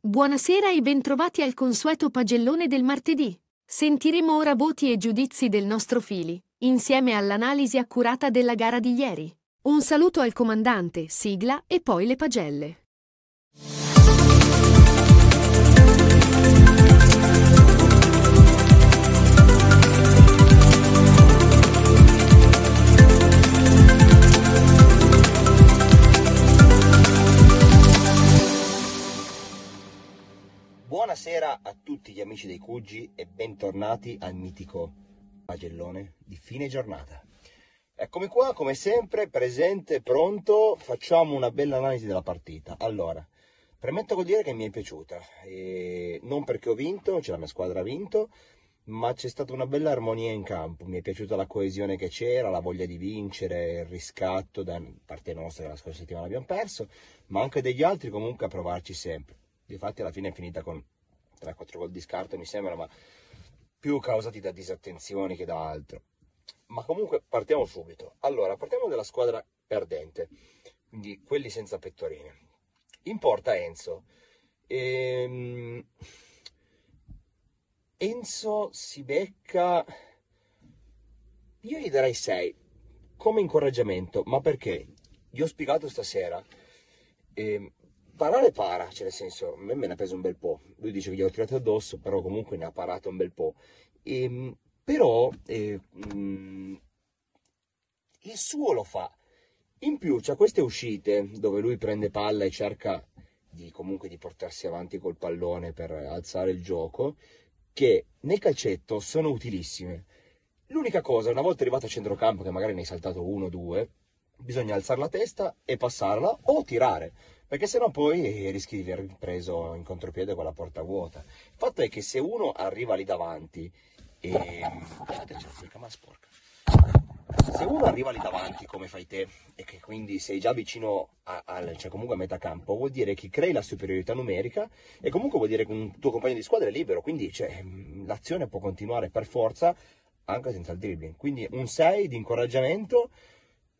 Buonasera e bentrovati al consueto pagellone del martedì. Sentiremo ora voti e giudizi del nostro Fili, insieme all'analisi accurata della gara di ieri. Un saluto al comandante, sigla e poi le pagelle. Buonasera a tutti gli amici dei Cuggi e bentornati al mitico pagellone di fine giornata. Eccomi qua, come sempre, presente, pronto, facciamo una bella analisi della partita. Allora, premetto col dire che mi è piaciuta, e non perché ho vinto, cioè la mia squadra ha vinto, ma c'è stata una bella armonia in campo, mi è piaciuta la coesione che c'era, la voglia di vincere, il riscatto da parte nostra che la scorsa settimana abbiamo perso, ma anche degli altri comunque a provarci sempre. Difatti alla fine è finita con 3-4 gol di scarto mi sembra, ma più causati da disattenzioni che da altro. Ma comunque partiamo subito. Allora, partiamo dalla squadra perdente, quindi quelli senza pettorine. In porta Enzo. Ehm... Enzo si becca... Io gli darei 6 come incoraggiamento, ma perché? Gli ho spiegato stasera. Ehm, parare para, cioè nel senso, a me me ne ha preso un bel po'. Lui dice che gli ho tirato addosso, però comunque ne ha parato un bel po'. Ehm, però eh, mm, il suo lo fa. In più c'ha queste uscite dove lui prende palla e cerca di comunque di portarsi avanti col pallone per alzare il gioco, che nel calcetto sono utilissime. L'unica cosa, una volta arrivato a centrocampo, che magari ne hai saltato uno o due, bisogna alzare la testa e passarla o tirare, perché sennò poi rischi di aver preso in contropiede con la porta vuota. Il fatto è che se uno arriva lì davanti e... Guardate, c'è la camera sporca. Se uno arriva lì davanti come fai te e che quindi sei già vicino al, cioè comunque a metà campo, vuol dire che crei la superiorità numerica e comunque vuol dire che un tuo compagno di squadra è libero, quindi cioè, mh, l'azione può continuare per forza anche senza il dribbling. Quindi un 6 di incoraggiamento,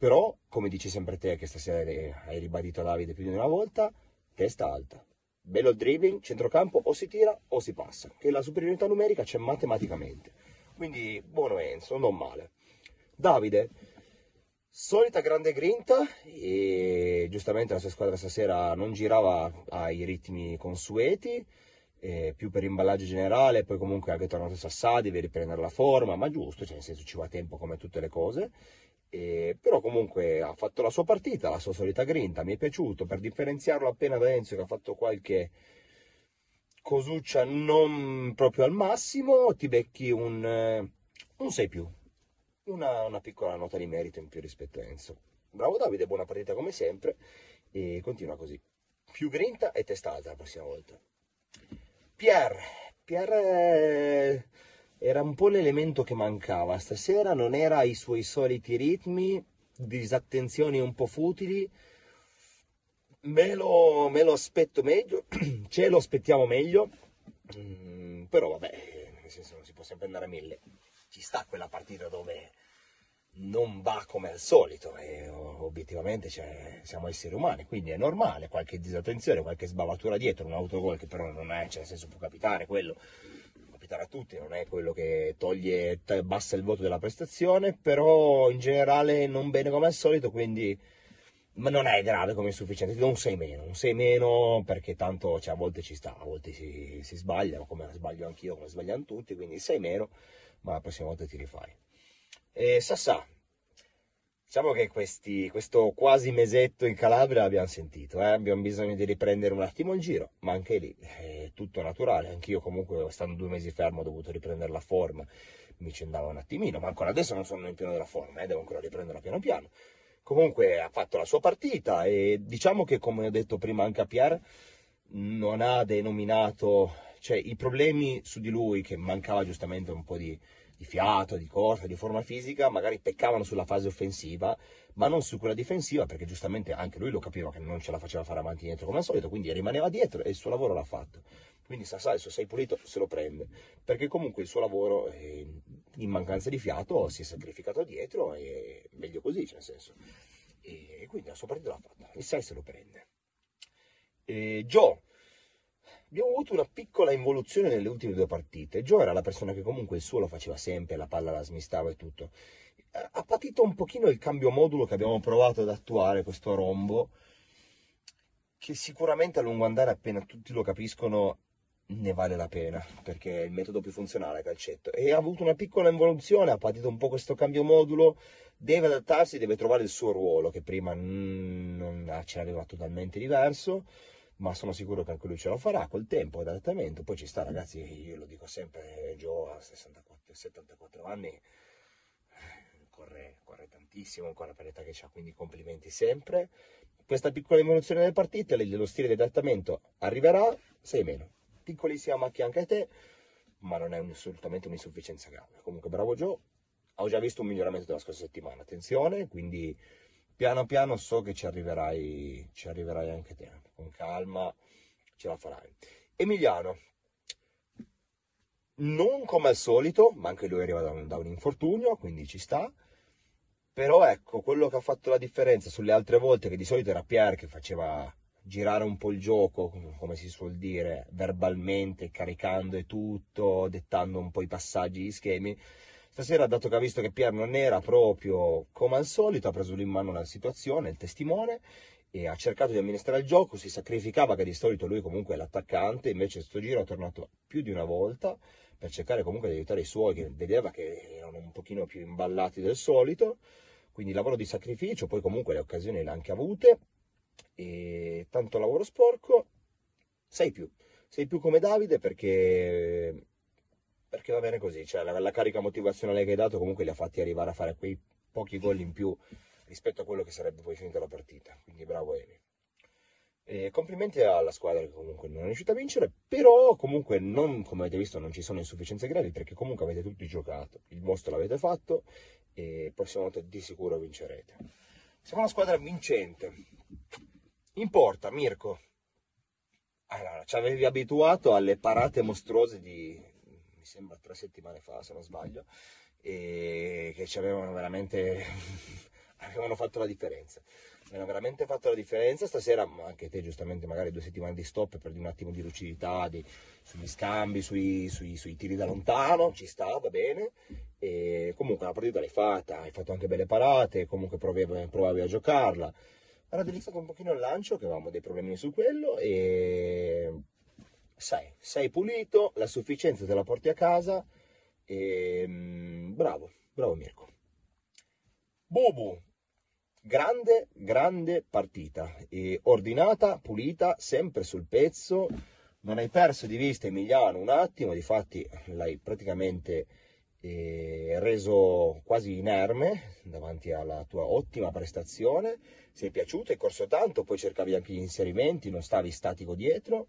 però come dici sempre te che stasera hai- ribadito a Davide più di una volta, testa alta. Bello dribbling, centrocampo o si tira o si passa, che la superiorità numerica c'è matematicamente. Quindi buono Enzo, non male. Davide, solita grande grinta e giustamente la sua squadra stasera non girava ai ritmi consueti, eh, più per imballaggio generale, poi comunque anche tornato Sassà, deve riprendere la forma, ma giusto, cioè nel senso ci va tempo come tutte le cose. Eh, però comunque ha fatto la sua partita, la sua solita grinta, mi è piaciuto, per differenziarlo appena da Enzo che ha fatto qualche cosuccia non proprio al massimo, ti becchi un, eh, un 6 più, una, una piccola nota di merito in più rispetto a Enzo. Bravo Davide, buona partita come sempre e continua così. Più grinta e testa alta la prossima volta. Pier, Pier eh, era un po' l'elemento che mancava stasera, non era ai suoi soliti ritmi, disattenzioni un po' futili. Me lo, me lo aspetto meglio, ce lo aspettiamo meglio, Mm, però vabbè, nel senso non si può sempre andare a mille. Ci sta quella partita dove non va come al solito e obiettivamente cioè, siamo esseri umani, quindi è normale qualche disattenzione, qualche sbavatura dietro, un autogol che però non è, cioè nel senso può capitare quello, capitare a tutti, non è quello che toglie, abbassa il voto della prestazione, però in generale non bene come al solito, quindi ma non è grave come insufficiente, ti do un 6 meno, un 6 meno perché tanto cioè, a volte ci sta, a volte si, si sbaglia, come sbaglio anch'io, come sbagliano tutti, quindi 6 meno, ma la prossima volta ti rifai. E Sassà, diciamo che questi, questo quasi mesetto in Calabria l'abbiamo sentito, eh? abbiamo bisogno di riprendere un attimo il giro, ma anche lì è tutto naturale, anch'io comunque stando due mesi fermo ho dovuto riprendere la forma, mi ci andava un attimino, ma ancora adesso non sono nel pieno della forma, eh? devo ancora riprenderla piano piano. Comunque ha fatto la sua partita e diciamo che come ho detto prima anche a Pierre non ha denominato, cioè i problemi su di lui che mancava giustamente un po' di, di fiato, di corsa, di forma fisica, magari peccavano sulla fase offensiva, ma non su quella difensiva perché giustamente anche lui lo capiva che non ce la faceva fare avanti e indietro come al solito, quindi rimaneva dietro e il suo lavoro l'ha fatto. Quindi sa, sa, sei pulito, se lo prende. Perché comunque il suo lavoro, eh, in mancanza di fiato, si è sacrificato dietro e meglio così, cioè, nel senso. E quindi la sua partita l'ha fatta. Il 6 se lo prende. E Joe, abbiamo avuto una piccola involuzione nelle ultime due partite. Joe era la persona che comunque il suo lo faceva sempre, la palla la smistava e tutto. Ha patito un pochino il cambio modulo che abbiamo provato ad attuare, questo rombo, che sicuramente a lungo andare, appena tutti lo capiscono, ne vale la pena, perché è il metodo più funzionale a calcetto. E ha avuto una piccola involuzione, ha patito un po' questo cambio modulo, deve adattarsi, deve trovare il suo ruolo, che prima non ce l'aveva totalmente diverso ma sono sicuro che anche lui ce lo farà col tempo ed adattamento. Poi ci sta, ragazzi, io lo dico sempre, Joe ha 64, 74 anni, corre, corre tantissimo ancora per l'età che ha, quindi complimenti sempre. Questa piccola evoluzione delle partite, lo stile di adattamento arriverà, sei meno. Piccolissima macchia anche a te, ma non è assolutamente un'insufficienza grave. Comunque bravo Joe, ho già visto un miglioramento della scorsa settimana, attenzione, quindi piano piano so che ci arriverai, ci arriverai anche te, con calma ce la farai. Emiliano, non come al solito, ma anche lui arriva da un, da un infortunio, quindi ci sta. Però ecco, quello che ha fatto la differenza sulle altre volte, che di solito era Pierre che faceva girare un po' il gioco, come si suol dire, verbalmente, caricando e tutto, dettando un po' i passaggi, gli schemi, Stasera, dato che ha visto che Pier non era proprio come al solito, ha preso in mano la situazione, il testimone, e ha cercato di amministrare il gioco, si sacrificava che di solito lui comunque è l'attaccante, invece questo giro è tornato più di una volta per cercare comunque di aiutare i suoi che vedeva che erano un pochino più imballati del solito, quindi lavoro di sacrificio, poi comunque le occasioni le ha anche avute, e tanto lavoro sporco, sei più, sei più come Davide perché perché va bene così, cioè la, la, carica motivazionale che hai dato comunque li ha fatti arrivare a fare quei pochi gol in più rispetto a quello che sarebbe poi finita la partita, quindi bravo Emi. E complimenti alla squadra che comunque non è riuscita a vincere, però comunque non, come avete visto non ci sono insufficienze gravi perché comunque avete tutti giocato, il vostro l'avete fatto e prossima volta di sicuro vincerete. Siamo una squadra vincente. In porta, Mirko. Allora, ci avevi abituato alle parate mostruose di, mi sembra tre settimane fa se non sbaglio, e che ci avevano veramente avevano fatto la differenza. Avevano veramente fatto la differenza stasera, anche te giustamente magari due settimane di stop perdi un attimo di lucidità di, sugli scambi, sui, sui, sui, tiri da lontano, ci sta, va bene. E comunque la partita l'hai fatta, hai fatto anche belle parate, comunque provavi, provavi a giocarla. Era delizzato un pochino il lancio, che avevamo dei problemi su quello e sai, sei pulito, la sufficienza te la porti a casa. E mm, bravo, bravo Mirko. Bubu, grande, grande partita, e ordinata, pulita, sempre sul pezzo, non hai perso di vista Emiliano un attimo, difatti l'hai praticamente eh, reso quasi inerme davanti alla tua ottima prestazione, sei piaciuto, hai corso tanto, poi cercavi anche gli inserimenti, non stavi statico dietro,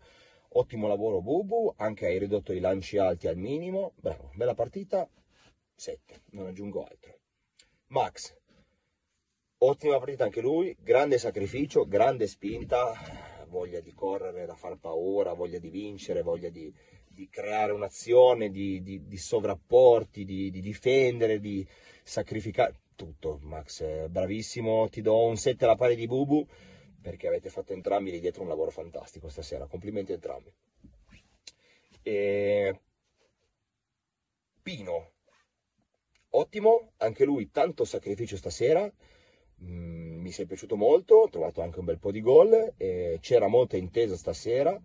Ottimo lavoro Bubu, anche hai ridotto i lanci alti al minimo. Bravo, bella partita. 7, non aggiungo altro. Max, ottima partita anche lui, grande sacrificio, grande spinta, voglia di correre, da far paura, voglia di vincere, voglia di, di creare un'azione, di, di, di sovrapporti, di, difendere, di sacrificare tutto. Max, bravissimo, ti do un 7 alla pari di Bubu perché avete fatto entrambi lì dietro un lavoro fantastico stasera, complimenti a entrambi. E... Pino, ottimo, anche lui tanto sacrificio stasera, mm, mi sei piaciuto molto, ho trovato anche un bel po' di gol, c'era molta intesa stasera.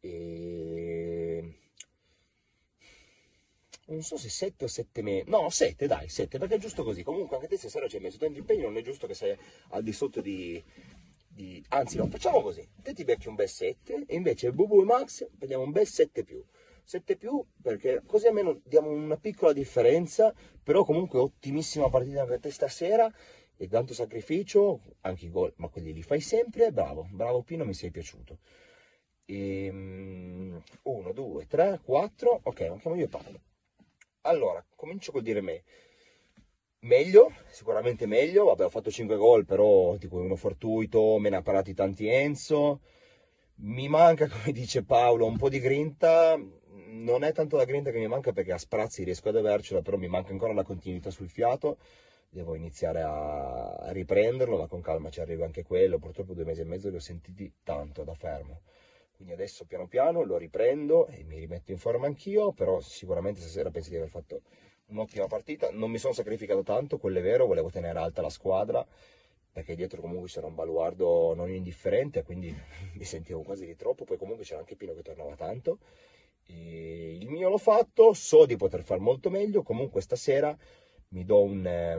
E non so se 7 o 7 mesi, no 7 dai, 7 perché è giusto così, comunque anche te stasera ci hai messo tanto impegno, non è giusto che sei al di sotto di, di... anzi no, facciamo così, te ti becchi un bel 7 e invece Bubu e Max prendiamo un bel 7 più. 7 più perché così almeno diamo una piccola differenza, però comunque ottimissima partita anche te stasera e tanto sacrificio, anche i gol, ma quelli li fai sempre, bravo, bravo Pino, mi sei piaciuto. 1, 2, 3, 4, ok, manchiamo io e Paolo. Allora, comincio col dire me. Meglio, sicuramente meglio, vabbè ho fatto 5 gol però tipo uno fortuito, me ne ha parati tanti Enzo, Mi manca, come dice Paolo, un po' di grinta. Non è tanto la grinta che mi manca perché a sprazzi riesco ad avercela, però mi manca ancora la continuità sul fiato. Devo iniziare a, riprenderlo, ma con calma ci arriva anche quello. Purtroppo due mesi e mezzo li ho sentiti tanto da fermo. Quindi adesso piano piano lo riprendo e mi rimetto in forma anch'io, però sicuramente stasera penso di aver fatto un'ottima partita. Non mi sono sacrificato tanto, quello è vero, volevo tenere alta la squadra perché dietro comunque c'era un baluardo non indifferente, quindi mi sentivo quasi di troppo, poi comunque c'era anche Pino che tornava tanto. E il mio l'ho fatto, so di poter far molto meglio, comunque stasera mi do un... Eh,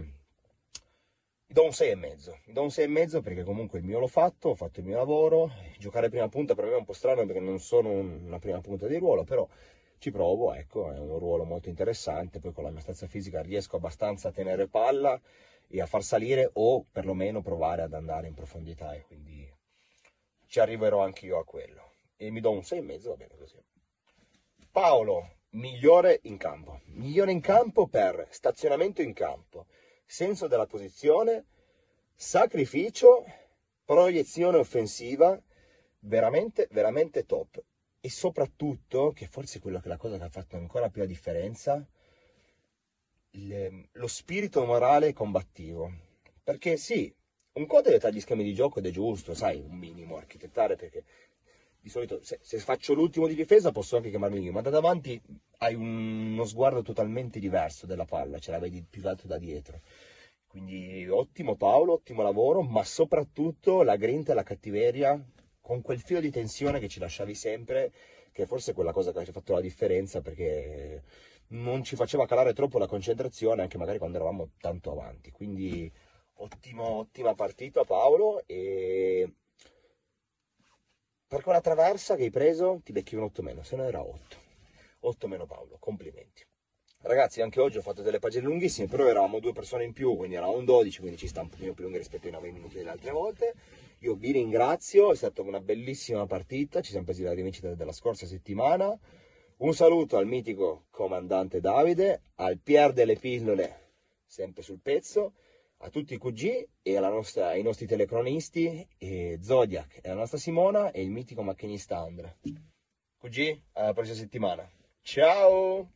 mi do un 6,5, mi do un 6,5 perché comunque il mio l'ho fatto, ho fatto il mio lavoro, giocare prima punta per me è un po' strano perché non sono una prima punta di ruolo, però ci provo, ecco, è un ruolo molto interessante, poi con la mia stazza fisica riesco abbastanza a tenere palla e a far salire o perlomeno provare ad andare in profondità e quindi ci arriverò anche io a quello. E mi do un 6,5, va bene così. Paolo, migliore in campo, migliore in campo per stazionamento in campo, senso della posizione, sacrificio, proiezione offensiva, veramente, veramente top. E soprattutto, che forse è quello che la cosa che ha fatto ancora più la differenza, il- lo spirito morale combattivo. Perché sì, un è dettare gli schemi di gioco ed è giusto, sai, un minimo architettare, perché di solito se, se faccio l'ultimo di difesa posso anche chiamarmi io, ma da davanti hai un- uno sguardo totalmente diverso della palla, ce la vedi più che altro da dietro. Quindi ottimo Paolo, ottimo lavoro, ma soprattutto la grinta e la cattiveria con quel filo di tensione che ci lasciavi sempre, che forse è quella cosa che ci ha fatto la differenza perché non ci faceva calare troppo la concentrazione anche magari quando eravamo tanto avanti. Quindi ottimo, ottima partita Paolo e per quella traversa che hai preso ti becchi un 8 meno, se no era 8. 8 meno Paolo, complimenti. Ragazzi, anche oggi ho fatto delle pagine lunghissime, però eravamo due persone in più, quindi eravamo un 12, quindi ci sta un pochino più lunga rispetto ai 9 minuti delle altre volte. Io vi ringrazio, è stata una bellissima partita, ci siamo presi la rivincita della scorsa settimana. Un saluto al mitico comandante Davide, al Pier delle pillole, sempre sul pezzo, a tutti i QG e nostra- ai nostri telecronisti, e Zodiac e la nostra Simona e il mitico macchinista Andrea. QG, alla prossima settimana. Ciao!